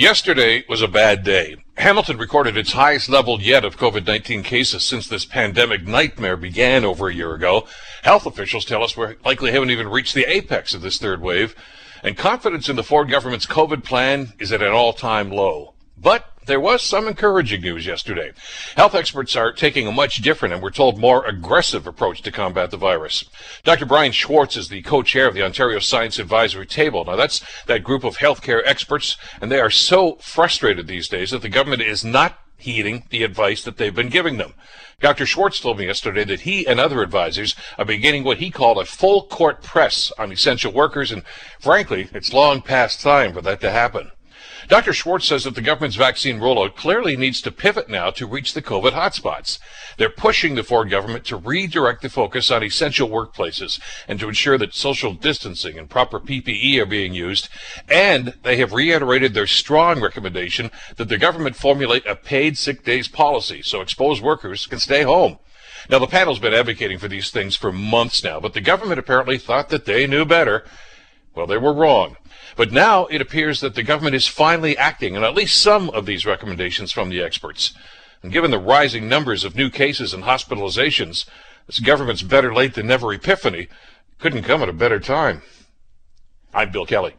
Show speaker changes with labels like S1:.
S1: Yesterday was a bad day. Hamilton recorded its highest level yet of COVID 19 cases since this pandemic nightmare began over a year ago. Health officials tell us we likely haven't even reached the apex of this third wave, and confidence in the Ford government's COVID plan is at an all time low. But there was some encouraging news yesterday. Health experts are taking a much different and we're told more aggressive approach to combat the virus. Dr. Brian Schwartz is the co-chair of the Ontario Science Advisory Table. Now that's that group of healthcare experts and they are so frustrated these days that the government is not heeding the advice that they've been giving them. Dr. Schwartz told me yesterday that he and other advisors are beginning what he called a full court press on essential workers and frankly, it's long past time for that to happen. Dr. Schwartz says that the government's vaccine rollout clearly needs to pivot now to reach the COVID hotspots. They're pushing the Ford government to redirect the focus on essential workplaces and to ensure that social distancing and proper PPE are being used. And they have reiterated their strong recommendation that the government formulate a paid sick days policy so exposed workers can stay home. Now, the panel's been advocating for these things for months now, but the government apparently thought that they knew better. Well, they were wrong. But now it appears that the government is finally acting on at least some of these recommendations from the experts. And given the rising numbers of new cases and hospitalizations, this government's better late than never epiphany couldn't come at a better time. I'm Bill Kelly.